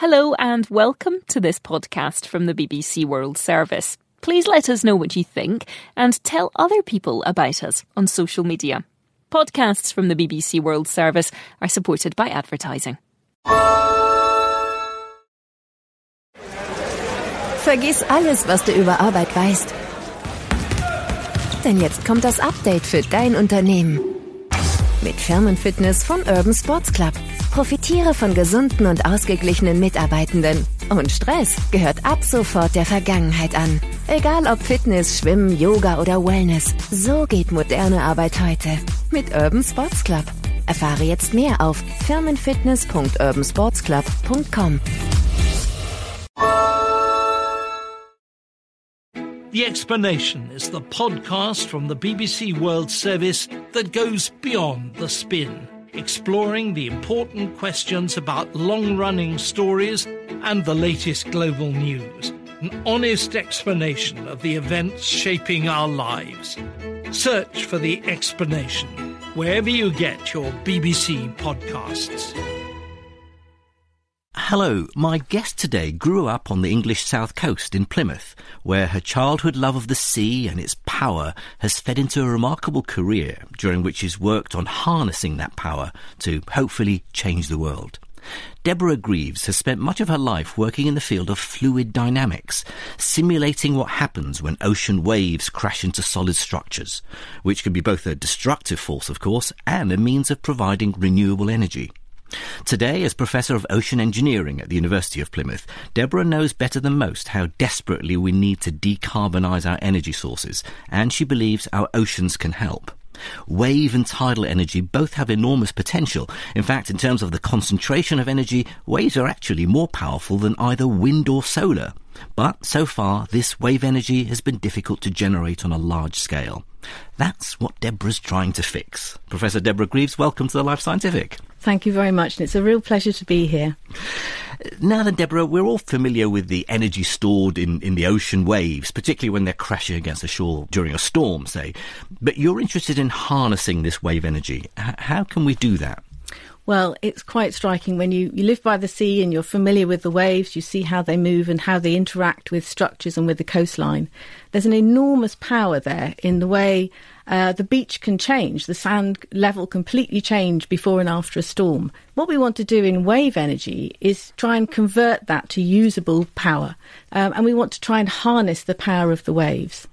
Hello and welcome to this podcast from the BBC World Service. Please let us know what you think and tell other people about us on social media. Podcasts from the BBC World Service are supported by advertising. Vergiss alles, was du über Arbeit weißt. Denn jetzt kommt das Update für dein Unternehmen. Mit Firmenfitness von Urban Sports Club. Profitiere von gesunden und ausgeglichenen Mitarbeitenden. Und Stress gehört ab sofort der Vergangenheit an. Egal ob Fitness, Schwimmen, Yoga oder Wellness. So geht moderne Arbeit heute. Mit Urban Sports Club. Erfahre jetzt mehr auf firmenfitness.urbansportsclub.com. The Explanation is the podcast from the BBC World Service that goes beyond the spin, exploring the important questions about long running stories and the latest global news. An honest explanation of the events shaping our lives. Search for The Explanation wherever you get your BBC podcasts. Hello, my guest today grew up on the English south coast in Plymouth, where her childhood love of the sea and its power has fed into a remarkable career during which she's worked on harnessing that power to hopefully change the world. Deborah Greaves has spent much of her life working in the field of fluid dynamics, simulating what happens when ocean waves crash into solid structures, which can be both a destructive force, of course, and a means of providing renewable energy. Today, as Professor of Ocean Engineering at the University of Plymouth, Deborah knows better than most how desperately we need to decarbonise our energy sources, and she believes our oceans can help. Wave and tidal energy both have enormous potential. In fact, in terms of the concentration of energy, waves are actually more powerful than either wind or solar. But so far, this wave energy has been difficult to generate on a large scale. That's what Deborah's trying to fix. Professor Deborah Greaves, welcome to the Life Scientific. Thank you very much, and it's a real pleasure to be here. Now then, Deborah, we're all familiar with the energy stored in, in the ocean waves, particularly when they're crashing against the shore during a storm, say. But you're interested in harnessing this wave energy. H- how can we do that? Well, it's quite striking when you, you live by the sea and you're familiar with the waves, you see how they move and how they interact with structures and with the coastline. There's an enormous power there in the way uh, the beach can change, the sand level completely change before and after a storm. What we want to do in wave energy is try and convert that to usable power, um, and we want to try and harness the power of the waves.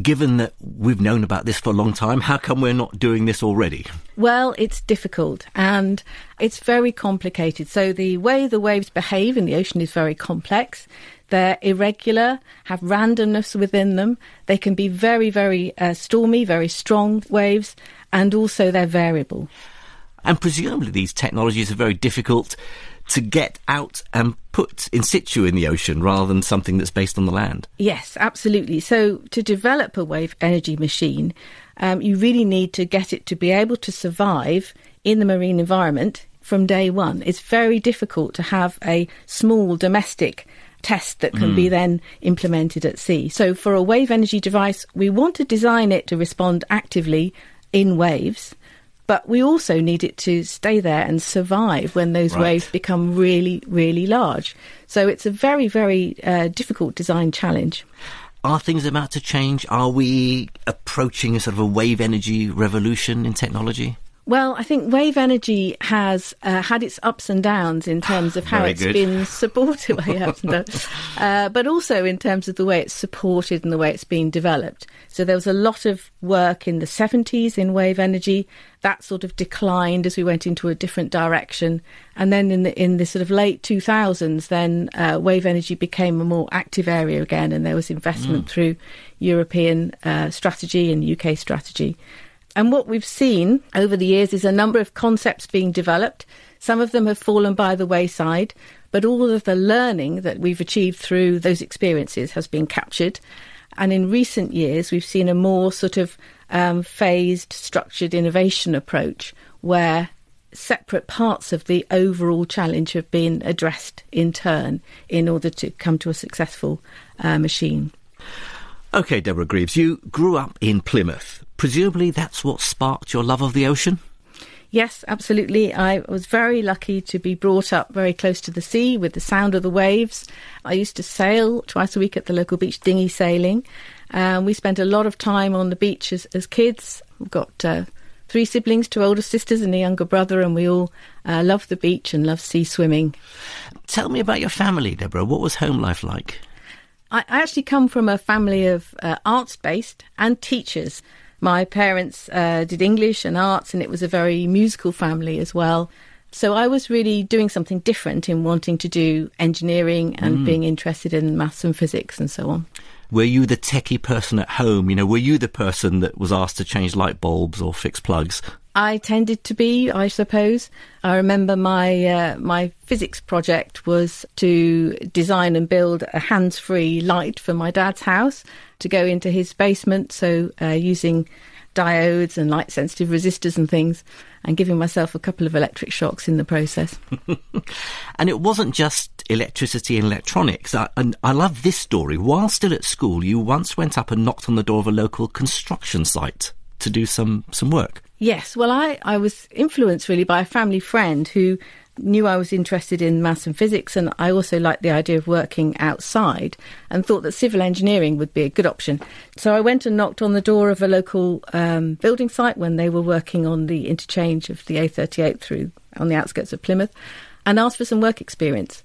Given that we've known about this for a long time, how come we're not doing this already? Well, it's difficult and it's very complicated. So, the way the waves behave in the ocean is very complex. They're irregular, have randomness within them. They can be very, very uh, stormy, very strong waves, and also they're variable. And presumably, these technologies are very difficult to get out and put in situ in the ocean rather than something that's based on the land. Yes, absolutely. So, to develop a wave energy machine, um, you really need to get it to be able to survive in the marine environment from day one. It's very difficult to have a small domestic test that can mm. be then implemented at sea. So, for a wave energy device, we want to design it to respond actively in waves but we also need it to stay there and survive when those right. waves become really, really large. So it's a very, very uh, difficult design challenge. Are things about to change? Are we approaching a sort of a wave energy revolution in technology? Well, I think wave energy has uh, had its ups and downs in terms of how it's good. been supported, uh, but also in terms of the way it's supported and the way it's been developed. So there was a lot of work in the 70s in wave energy. That sort of declined as we went into a different direction, and then in the in the sort of late 2000s, then uh, wave energy became a more active area again, and there was investment mm. through European uh, strategy and UK strategy. And what we've seen over the years is a number of concepts being developed. Some of them have fallen by the wayside, but all of the learning that we've achieved through those experiences has been captured. And in recent years, we've seen a more sort of um, phased, structured innovation approach where separate parts of the overall challenge have been addressed in turn in order to come to a successful uh, machine. Okay, Deborah Greaves, you grew up in Plymouth. Presumably that's what sparked your love of the ocean? Yes, absolutely. I was very lucky to be brought up very close to the sea with the sound of the waves. I used to sail twice a week at the local beach, dinghy sailing. Um, we spent a lot of time on the beach as, as kids. We've got uh, three siblings, two older sisters and a younger brother, and we all uh, love the beach and love sea swimming. Tell me about your family, Deborah. What was home life like? I, I actually come from a family of uh, arts based and teachers. My parents uh, did English and arts, and it was a very musical family as well. So I was really doing something different in wanting to do engineering and mm. being interested in maths and physics and so on. Were you the techie person at home? You know, were you the person that was asked to change light bulbs or fix plugs? I tended to be, I suppose. I remember my uh, my physics project was to design and build a hands-free light for my dad's house to go into his basement. So uh, using diodes and light-sensitive resistors and things, and giving myself a couple of electric shocks in the process. and it wasn't just electricity and electronics. I, and I love this story. While still at school, you once went up and knocked on the door of a local construction site to do some some work. Yes, well, I, I was influenced really by a family friend who knew I was interested in maths and physics, and I also liked the idea of working outside and thought that civil engineering would be a good option. So I went and knocked on the door of a local um, building site when they were working on the interchange of the A38 through on the outskirts of Plymouth and asked for some work experience.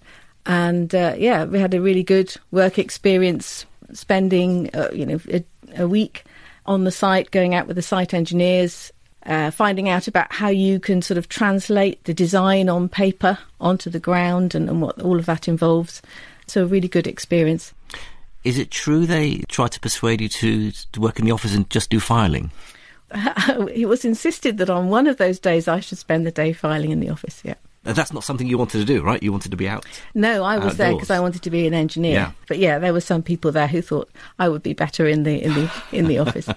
And uh, yeah, we had a really good work experience spending, uh, you know, a, a week on the site, going out with the site engineers, uh, finding out about how you can sort of translate the design on paper onto the ground and, and what all of that involves. So, a really good experience. Is it true they tried to persuade you to, to work in the office and just do filing? it was insisted that on one of those days I should spend the day filing in the office, yeah. That's not something you wanted to do, right? You wanted to be out. No, I was outdoors. there because I wanted to be an engineer. Yeah. But yeah, there were some people there who thought I would be better in the in the in the office.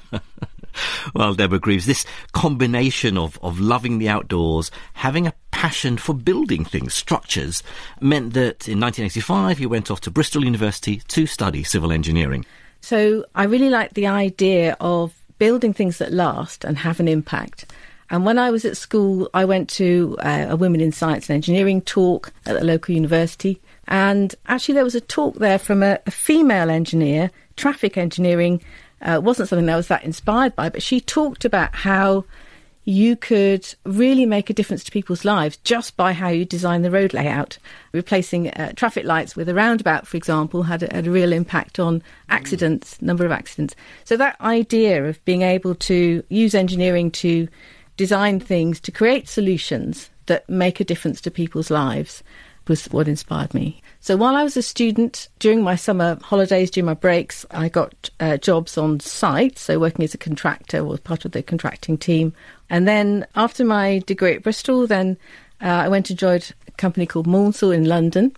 Well, Deborah Greaves, this combination of, of loving the outdoors, having a passion for building things, structures, meant that in 1985 you went off to Bristol University to study civil engineering. So I really liked the idea of building things that last and have an impact. And when I was at school, I went to uh, a Women in Science and Engineering talk at the local university. And actually, there was a talk there from a, a female engineer, traffic engineering, uh, wasn't something that I was that inspired by, but she talked about how you could really make a difference to people's lives just by how you design the road layout. Replacing uh, traffic lights with a roundabout, for example, had a, had a real impact on accidents, number of accidents. So that idea of being able to use engineering to design things to create solutions that make a difference to people's lives was what inspired me. So while I was a student, during my summer holidays, during my breaks, I got uh, jobs on site, so working as a contractor was part of the contracting team. And then after my degree at Bristol, then uh, I went and joined a company called Maunsell in London,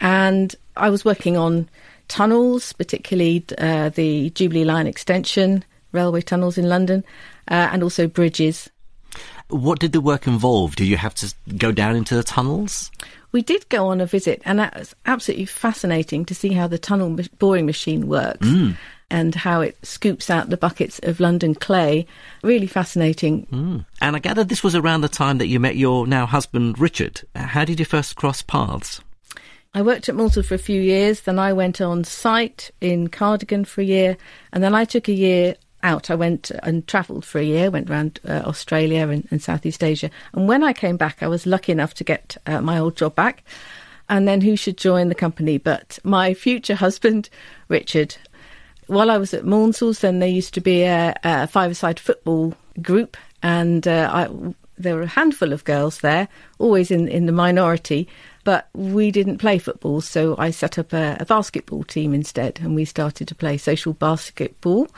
and I was working on tunnels, particularly uh, the Jubilee Line extension, railway tunnels in London, uh, and also bridges. What did the work involve? Did you have to go down into the tunnels? We did go on a visit, and that was absolutely fascinating to see how the tunnel boring machine works. Mm. And how it scoops out the buckets of London clay. Really fascinating. Mm. And I gather this was around the time that you met your now husband, Richard. How did you first cross paths? I worked at Maunsell for a few years, then I went on site in Cardigan for a year, and then I took a year out. I went and travelled for a year, went around uh, Australia and, and, Southeast Asia. And when I came back, I was lucky enough to get uh, my old job back. And then who should join the company but my future husband, Richard. While I was at Maunsell's, then there used to be a, a five-a-side football group, and uh, I, there were a handful of girls there, always in, in the minority but we didn't play football, so I set up a, a, basketball team instead, and we started to play social basketball.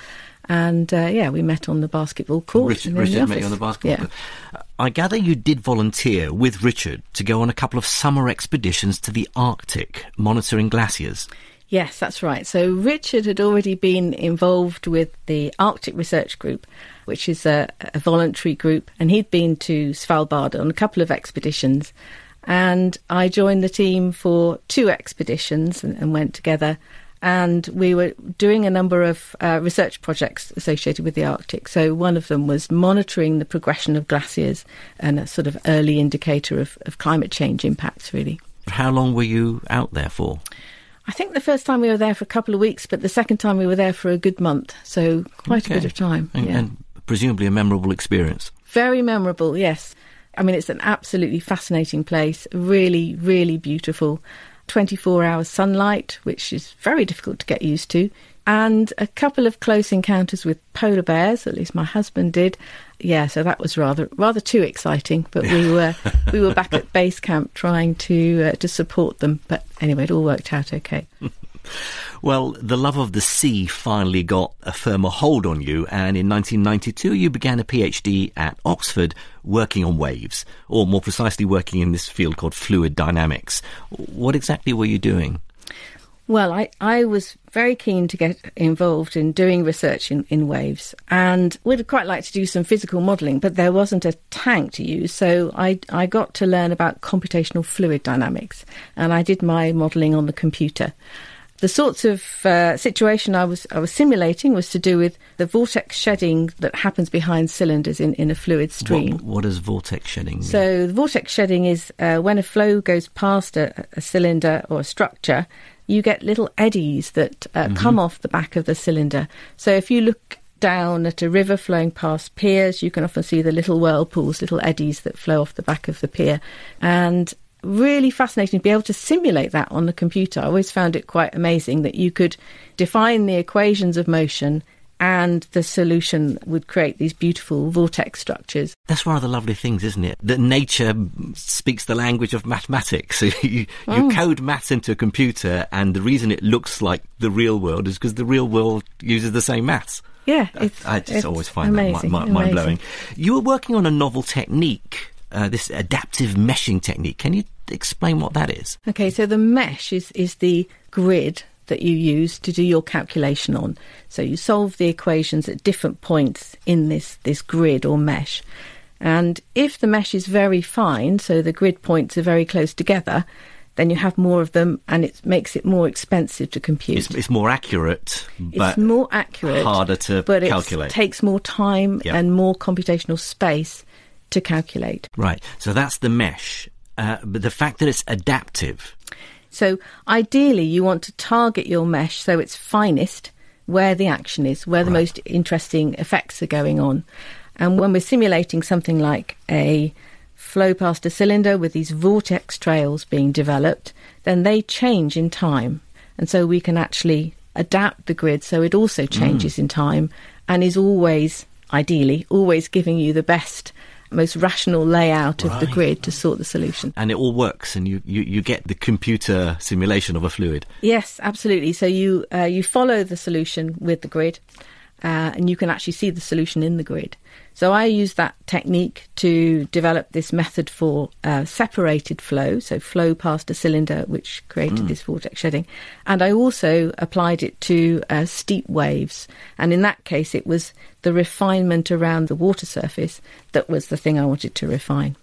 And uh, yeah, we met on the basketball court. Richard, Richard met you on the basketball yeah. court. Uh, I gather you did volunteer with Richard to go on a couple of summer expeditions to the Arctic, monitoring glaciers. Yes, that's right. So Richard had already been involved with the Arctic Research Group, which is a, a voluntary group, and he'd been to Svalbard on a couple of expeditions. And I joined the team for two expeditions and, and went together and we were doing a number of uh, research projects associated with the Arctic. So one of them was monitoring the progression of glaciers and a sort of early indicator of, of climate change impacts, really. How long were you out there for? I think the first time we were there for a couple of weeks, but the second time we were there for a good month. So quite Okay. a bit of time. And, yeah. and presumably a memorable experience. Very memorable, yes. I mean, it's an absolutely fascinating place, really, really beautiful. 24 hours sunlight, which is very difficult to get used to, and a couple of close encounters with polar bears, at least my husband did. Yeah, so that was rather rather too exciting, but we were we were back at base camp trying to uh, to support them, but anyway, it all worked out okay. Well, the love of the sea finally got a firmer hold on you, and in 1992 you began a PhD at Oxford working on waves, or more precisely working in this field called fluid dynamics. What exactly were you doing? Well, I, I was very keen to get involved in doing research in, in waves and would quite like to do some physical modelling, but there wasn't a tank to use. So I, I got to learn about computational fluid dynamics and I did my modelling on the computer. The sorts of uh, situation I was I was simulating was to do with the vortex shedding that happens behind cylinders in, in a fluid stream. What, what does vortex shedding mean? So the vortex shedding is uh, when a flow goes past a, a cylinder or a structure, you get little eddies that uh, come off the back of the cylinder. So if you look down at a river flowing past piers, you can often see the little whirlpools, little eddies that flow off the back of the pier. And really fascinating to be able to simulate that on the computer. I always found it quite amazing that you could define the equations of motion and the solution would create these beautiful vortex structures. That's one of the lovely things, isn't it? That nature speaks the language of mathematics. So you, Oh. you mm. code maths into a computer, and the reason it looks like the real world is because the real world uses the same maths. Yeah, it's, I just always find amazing, that mi- mi- mind blowing. You were working on a novel technique, uh, this adaptive meshing technique. Can you explain what that is? Okay, so the mesh is, is the grid that you use to do your calculation on. So you solve the equations at different points in this, this grid or mesh. And if the mesh is very fine, so the grid points are very close together, then you have more of them and it makes it more expensive to compute. It's, it's more accurate, but it's more accurate, harder to but it calculate. takes more time Yep. and more computational space to calculate. right. So that's the mesh. Uh, but the fact that it's adaptive, So ideally, you want to target your mesh so it's finest where the action is, where the Right. most interesting effects are going on. And when we're simulating something like a flow past a cylinder with these vortex trails being developed, then they change in time. And so we can actually adapt the grid so it also Mm. changes in time and is always, ideally, always giving you the best, most rational layout of the grid to sort the solution. and it all works, and you, you, you get the computer simulation of a fluid. Yes, absolutely. So you uh, you follow the solution with the grid, uh, and you can actually see the solution in the grid. So I use that technique to develop this method for uh, separated flow, so flow past a cylinder, which created this vortex shedding, and I also applied it to uh, steep waves. And in that case, it was the refinement around the water surface that was the thing I wanted to refine.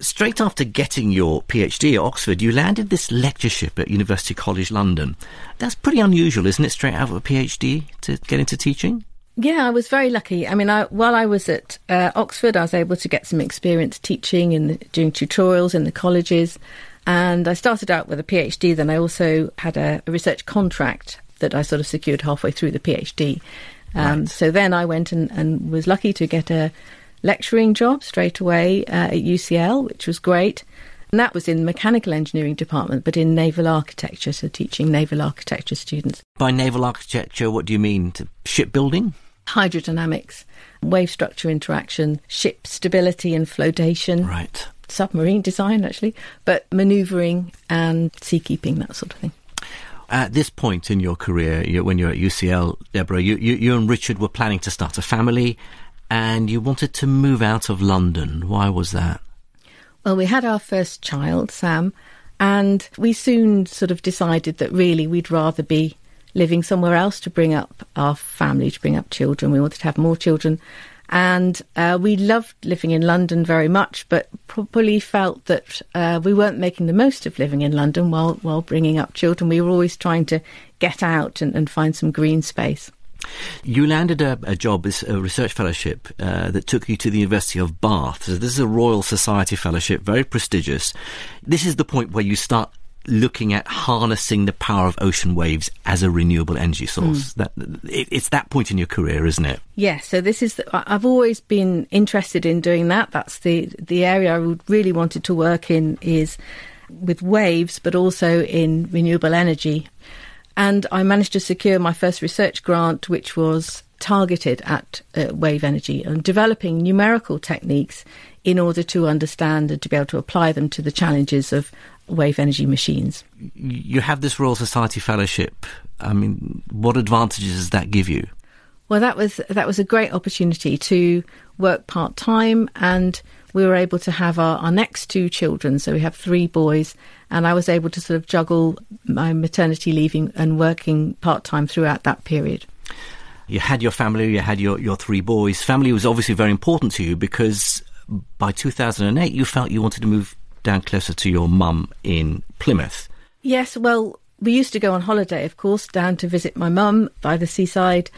Straight after getting your PhD at Oxford, you landed this lectureship at University College London. That's pretty unusual, isn't it? Straight out of a PhD to get into teaching? Yeah, I was very lucky. I mean, I, while I was at uh, Oxford, I was able to get some experience teaching and doing tutorials in the colleges. And I started out with a PhD. Then I also had a, a research contract that I sort of secured halfway through the PhD. Um, Right. So then I went and, and was lucky to get a lecturing job straight away uh, at UCL, which was great. And that was in the mechanical engineering department, but in naval architecture, so teaching naval architecture students. By naval architecture, what do you mean? To shipbuilding? hydrodynamics, wave structure interaction, ship stability and flotation, Right. submarine design actually, but manoeuvring and seakeeping, that sort of thing. At this point in your career, you, when you're at UCL, Deborah, you, you, you and Richard were planning to start a family and you wanted to move out of London. Why was that? Well, we had our first child, Sam, and we soon sort of decided that really we'd rather be living somewhere else to bring up our family, to bring up children. We wanted to have more children. And uh, we loved living in London very much, but probably felt that uh, we weren't making the most of living in London while, while bringing up children. We were always trying to get out and, and find some green space. You landed a, a job as a research fellowship uh, that took you to the University of Bath. So this is a Royal Society fellowship, very prestigious. This is the point where you start looking at harnessing the power of ocean waves as a renewable energy source. Mm. That it, it's that point in your career, isn't it? Yes. So this is. The, I've always been interested in doing that. That's the the area I would really wanted to work in is with waves, but also in renewable energy. And I managed to secure my first research grant, which was targeted at uh, wave energy and developing numerical techniques in order to understand and to be able to apply them to the challenges of wave energy machines. You have this Royal Society fellowship. I mean, what advantages does that give you? Well, that was that was a great opportunity to work part time, and we were able to have our, our next two children. So we have three boys, and I was able to sort of juggle my maternity leaving and working part time throughout that period. You had your family, you had your, your three boys. Family was obviously very important to you because by 2008 you felt you wanted to move down closer to your mum in Plymouth. Yes, well, we used to go on holiday, of course, down to visit my mum by the seaside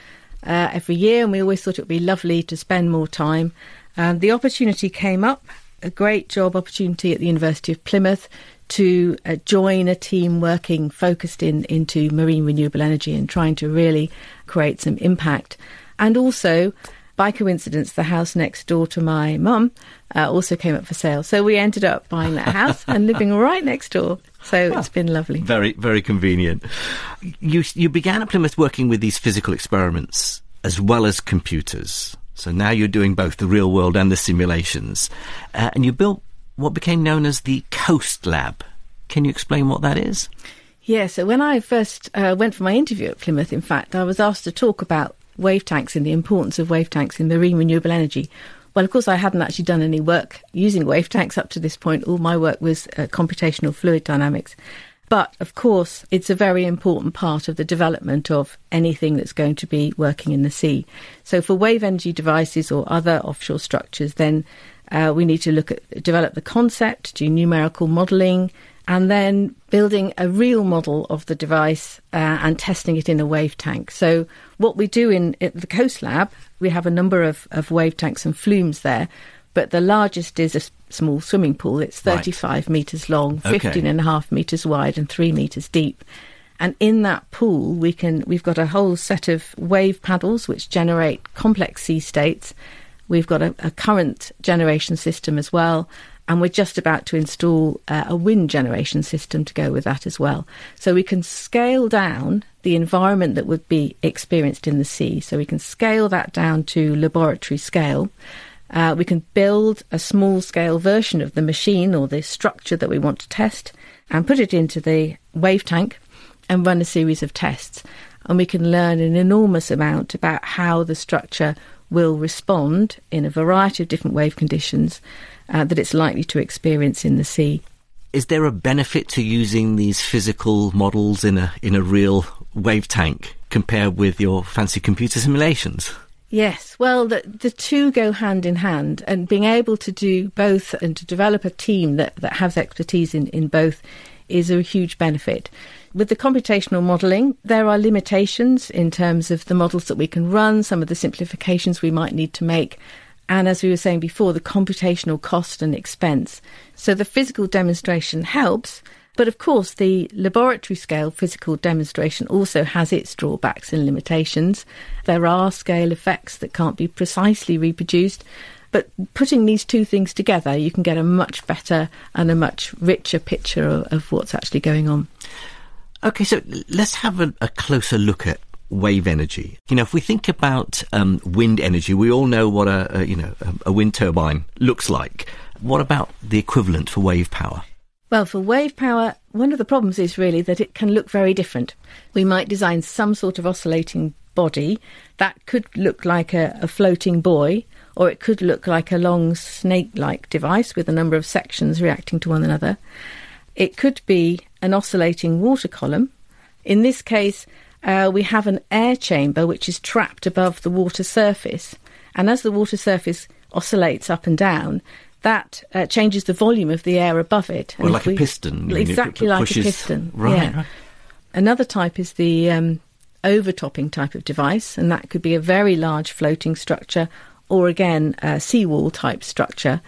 uh, every year, and we always thought it would be lovely to spend more time. And the opportunity came up, a great job opportunity at the University of Plymouth to uh, join a team working focused in into marine renewable energy and trying to really create some impact. And also, by coincidence, the house next door to my mum uh, also came up for sale. So we ended up buying that house and living right next door. So it's been lovely. Very, very convenient. You you began at Plymouth working with these physical experiments as well as computers. So now you're doing both the real world and the simulations, uh, and you built what became known as the Coast Lab. Can you explain what that is? Yeah, so when I first uh, went for my interview at Plymouth, in fact, I was asked to talk about wave tanks and the importance of wave tanks in marine renewable energy. Well, of course, I hadn't actually done any work using wave tanks up to this point. All my work was uh, computational fluid dynamics. But of course, it's a very important part of the development of anything that's going to be working in the sea. So, for wave energy devices or other offshore structures, then uh, we need to look at develop the concept, do numerical modelling, and then building a real model of the device uh, and testing it in a wave tank. So, what we do in the Coast Lab, we have a number of, of wave tanks and flumes there, but the largest is a small swimming pool. It's 35 right. metres long, okay. 15 and a half metres wide, and 3 metres deep. And in that pool, we can we've got a whole set of wave paddles which generate complex sea states. We've got a, a current generation system as well, and we're just about to install uh, a wind generation system to go with that as well. So we can scale down the environment that would be experienced in the sea. So we can scale that down to laboratory scale. Uh, we can build a small scale version of the machine or the structure that we want to test and put it into the wave tank and run a series of tests. And we can learn an enormous amount about how the structure will respond in a variety of different wave conditions uh, that it's likely to experience in the sea. Is there a benefit to using these physical models in a in a real wave tank compared with your fancy computer simulations? Yes, well, the, the two go hand in hand, and being able to do both and to develop a team that, that has expertise in, in both is a huge benefit. With the computational modelling, there are limitations in terms of the models that we can run, some of the simplifications we might need to make, and as we were saying before, the computational cost and expense. So the physical demonstration helps, but of course, the laboratory scale physical demonstration also has its drawbacks and limitations. There are scale effects that can't be precisely reproduced. But putting these two things together, you can get a much better and a much richer picture of, of what's actually going on. Okay, so let's have a, a closer look at wave energy. You know, if we think about um, wind energy, we all know what a, a you know a wind turbine looks like. What about the equivalent for wave power? Well, for wave power, one of the problems is really that it can look very different. We might design some sort of oscillating body that could look like a, a floating buoy, or it could look like a long snake like device with a number of sections reacting to one another. It could be an oscillating water column. In this case, uh, we have an air chamber which is trapped above the water surface. And as the water surface oscillates up and down, that uh, changes the volume of the air above it. Or like we, a piston. Exactly like pushes, a piston. Right, yeah. right. Another type is the um, overtopping type of device, and that could be a very large floating structure or again a seawall type structure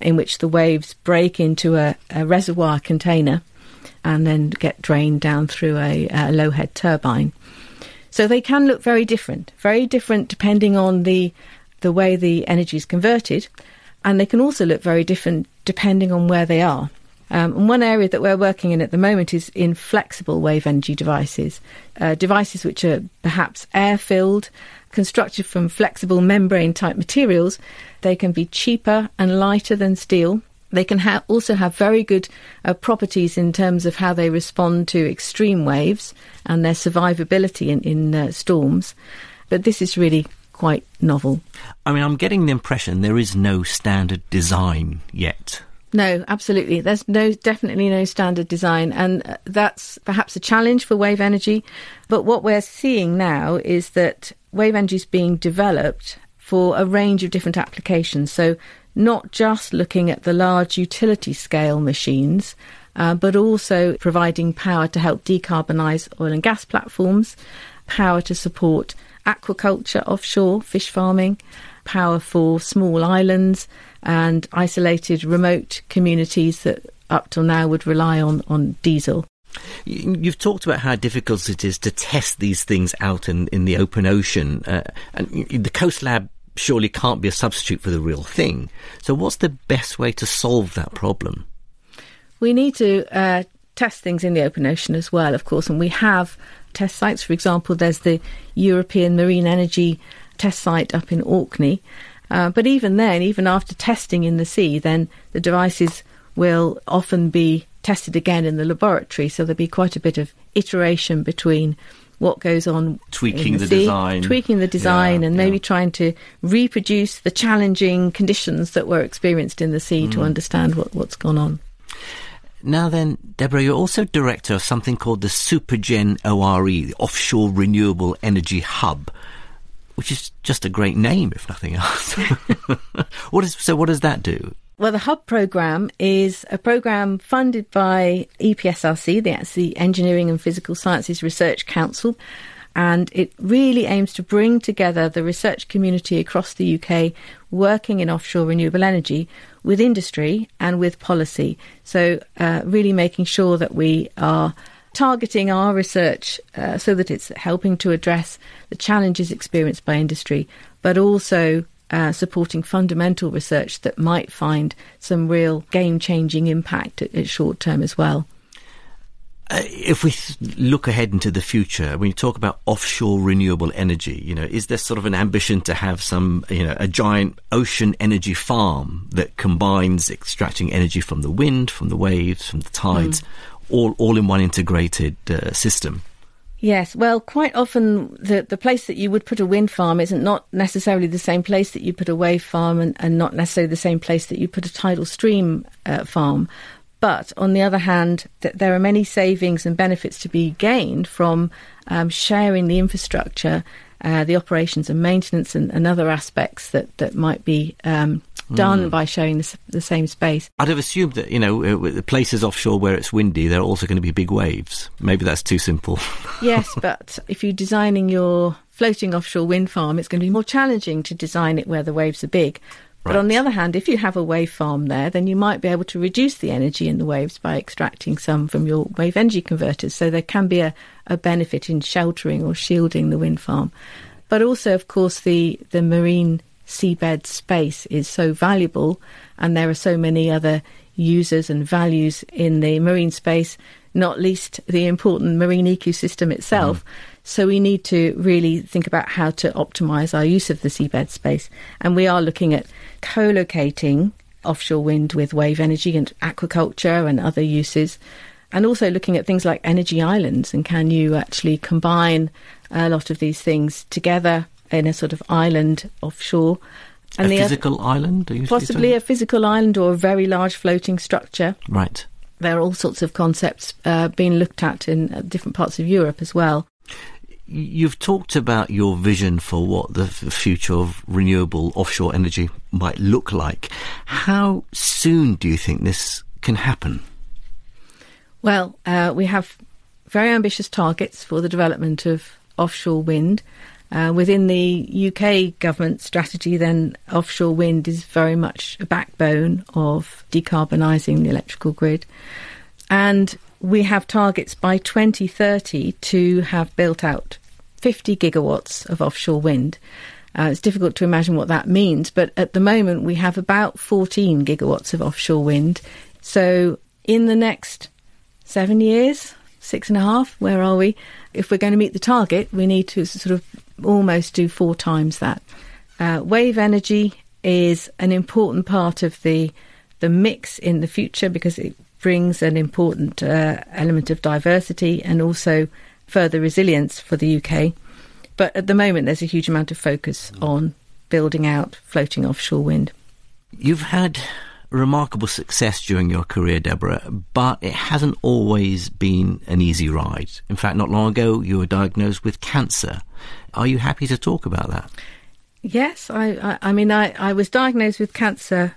in which the waves break into a, a reservoir container and then get drained down through a, a low head turbine. So they can look very different, very different depending on the the way the energy is converted, and they can also look very different depending on where they are. Um, and one area that we're working in at the moment is in flexible wave energy devices, uh, devices which are perhaps air filled, constructed from flexible membrane type materials. They can be cheaper and lighter than steel. They can ha- also have very good uh, properties in terms of how they respond to extreme waves and their survivability in, in uh, storms. But this is really quite novel. I mean, I'm getting the impression there is no standard design yet. No, absolutely. There's no definitely no standard design, and uh, that's perhaps a challenge for wave energy. But what we're seeing now is that wave energy is being developed for a range of different applications. So not just looking at the large utility scale machines, uh, but also providing power to help decarbonise oil and gas platforms, power to support aquaculture offshore, fish farming, power for small islands and isolated remote communities that up till now would rely on, on diesel. You've talked about how difficult it is to test these things out in, in the open ocean, uh, and the Coast Lab surely can't be a substitute for the real thing. So, what's the best way to solve that problem? We need to uh, test things in the open ocean as well, of course, and we have test sites. For example, there's the European Marine Energy test site up in Orkney, uh, but even then, even after testing in the sea, then the devices will often be tested again in the laboratory. So there'll be quite a bit of iteration between what goes on tweaking the, the design tweaking the design yeah, and maybe yeah. trying to reproduce the challenging conditions that were experienced in the sea mm. to understand what, what's gone on now then, Deborah, you're also director of something called the Supergen ORE, the Offshore Renewable Energy Hub which is just a great name, if nothing else. what is so? What does that do? Well, the Hub program is a program funded by EPSRC, that's the Engineering and Physical Sciences Research Council, and it really aims to bring together the research community across the UK working in offshore renewable energy with industry and with policy. So, uh, really making sure that we are targeting our research uh, so that it's helping to address the challenges experienced by industry, but also uh, supporting fundamental research that might find some real game changing impact at, at short term as well. Uh, if we look ahead into the future, when you talk about offshore renewable energy, you know, is there sort of an ambition to have some, you know, a giant ocean energy farm that combines extracting energy from the wind, from the waves, from the tides, mm all, all in one integrated uh, system. Yes, well, quite often the, the place that you would put a wind farm isn't not necessarily the same place that you put a wave farm and, and not necessarily the same place that you put a tidal stream uh, farm. But on the other hand, th- there are many savings and benefits to be gained from um, sharing the infrastructure, uh, the operations and maintenance, and, and, other aspects that, that might be um, done mm. by sharing the, the, same space. I'd have assumed that, you know, the places offshore where it's windy, there are also going to be big waves. Maybe that's too simple. yes, but if you're designing your floating offshore wind farm, it's going to be more challenging to design it where the waves are big. But on the other hand, if you have a wave farm there, then you might be able to reduce the energy in the waves by extracting some from your wave energy converters. So there can be a, a benefit in sheltering or shielding the wind farm. But also, of course, the, the marine seabed space is so valuable, and there are so many other users and values in the marine space, not least the important marine ecosystem itself. Mm. So we need to really think about how to optimize our use of the seabed space. And we are looking at co locating offshore wind with wave energy and aquaculture and other uses. And also looking at things like energy islands and can you actually combine a lot of these things together in a sort of island offshore. And a physical other, island? Possibly a physical island or a very large floating structure. Right. There are all sorts of concepts uh, being looked at in uh, different parts of Europe as well. You've talked about your vision for what the future of renewable offshore energy might look like. How soon do you think this can happen? Well, uh, we have very ambitious targets for the development of offshore wind. Uh, within the UK government strategy, then offshore wind is very much a backbone of decarbonising the electrical grid. And we have targets by 2030 to have built out 50 gigawatts of offshore wind. Uh, it's difficult to imagine what that means, but at the moment we have about 14 gigawatts of offshore wind. So in the next seven years, six and a half, where are we? If we're going to meet the target, we need to sort of almost do four times that. Uh, wave energy is an important part of the the mix in the future because it brings an important uh, element of diversity and also further resilience for the UK. But at the moment, there's a huge amount of focus on building out floating offshore wind. You've had remarkable success during your career, Deborah, but it hasn't always been an easy ride. In fact, not long ago, you were diagnosed with cancer. Are you happy to talk about that? Yes, I, I, I mean, I, I was diagnosed with cancer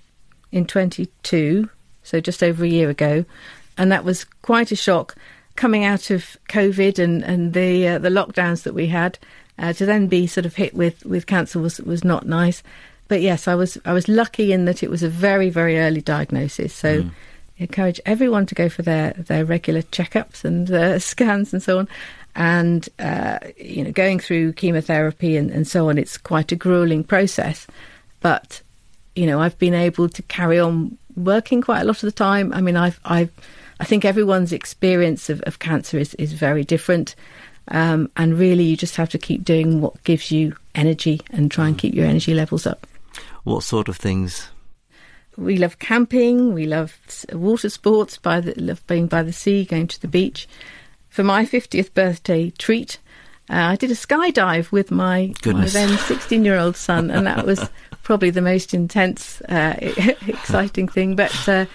in 22, so just over a year ago, and that was quite a shock coming out of COVID and and the uh, the lockdowns that we had. Uh, to then be sort of hit with, with cancer was was not nice but yes, I was I was lucky in that it was a very very early diagnosis. So. Mm. Encourage everyone to go for their, their regular checkups and uh, scans and so on, and uh, you know going through chemotherapy and, and so on. It's quite a grueling process, but you know I've been able to carry on working quite a lot of the time. I mean I've I've I think everyone's experience of, of cancer is, is very different. Um, and really, you just have to keep doing what gives you energy and try and keep your energy levels up. What sort of things? We love camping. We love water sports. By the, love being by the sea, going to the beach. For my fiftieth birthday treat, uh, I did a skydive with my, my then sixteen-year-old son, and that was probably the most intense, uh, exciting thing. But uh,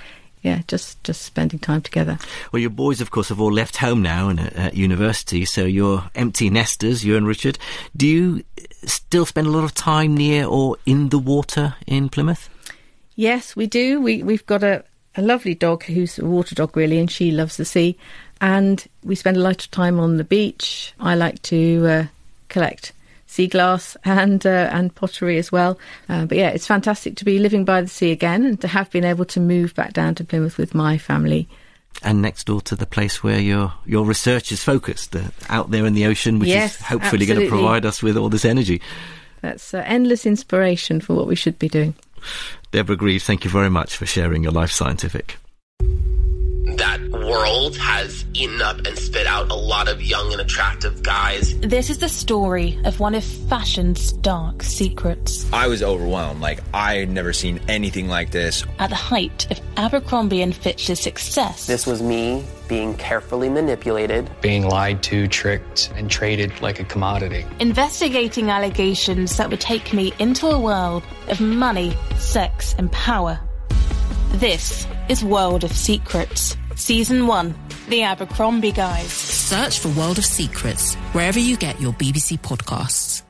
yeah, just just spending time together. Well, your boys, of course, have all left home now and at, at, university, so you're empty nesters, you and Richard. Do you still spend a lot of time near or in the water in Plymouth? Yes, we do. We we've got a, a lovely dog who's a water dog, really, and she loves the sea. And we spend a lot of time on the beach. I like to uh, collect sea glass and uh, and pottery as well. Uh, but yeah, it's fantastic to be living by the sea again and to have been able to move back down to Plymouth with my family. And next door to the place where your your research is focused, uh, out there in the ocean, which yes, is hopefully going to provide us with all this energy. That's uh, endless inspiration for what we should be doing. Deborah Greaves, thank you very much for sharing your life scientific world has eaten up and spit out a lot of young and attractive guys. This is the story of one of fashion's dark secrets. I was overwhelmed. Like, I had never seen anything like this. At the height of Abercrombie and Fitch's success. This was me being carefully manipulated, being lied to, tricked, and traded like a commodity. Investigating allegations that would take me into a world of money, sex, and power. This is World of Secrets. Season 1 The Abercrombie Guys. Search for World of Secrets wherever you get your BBC podcasts.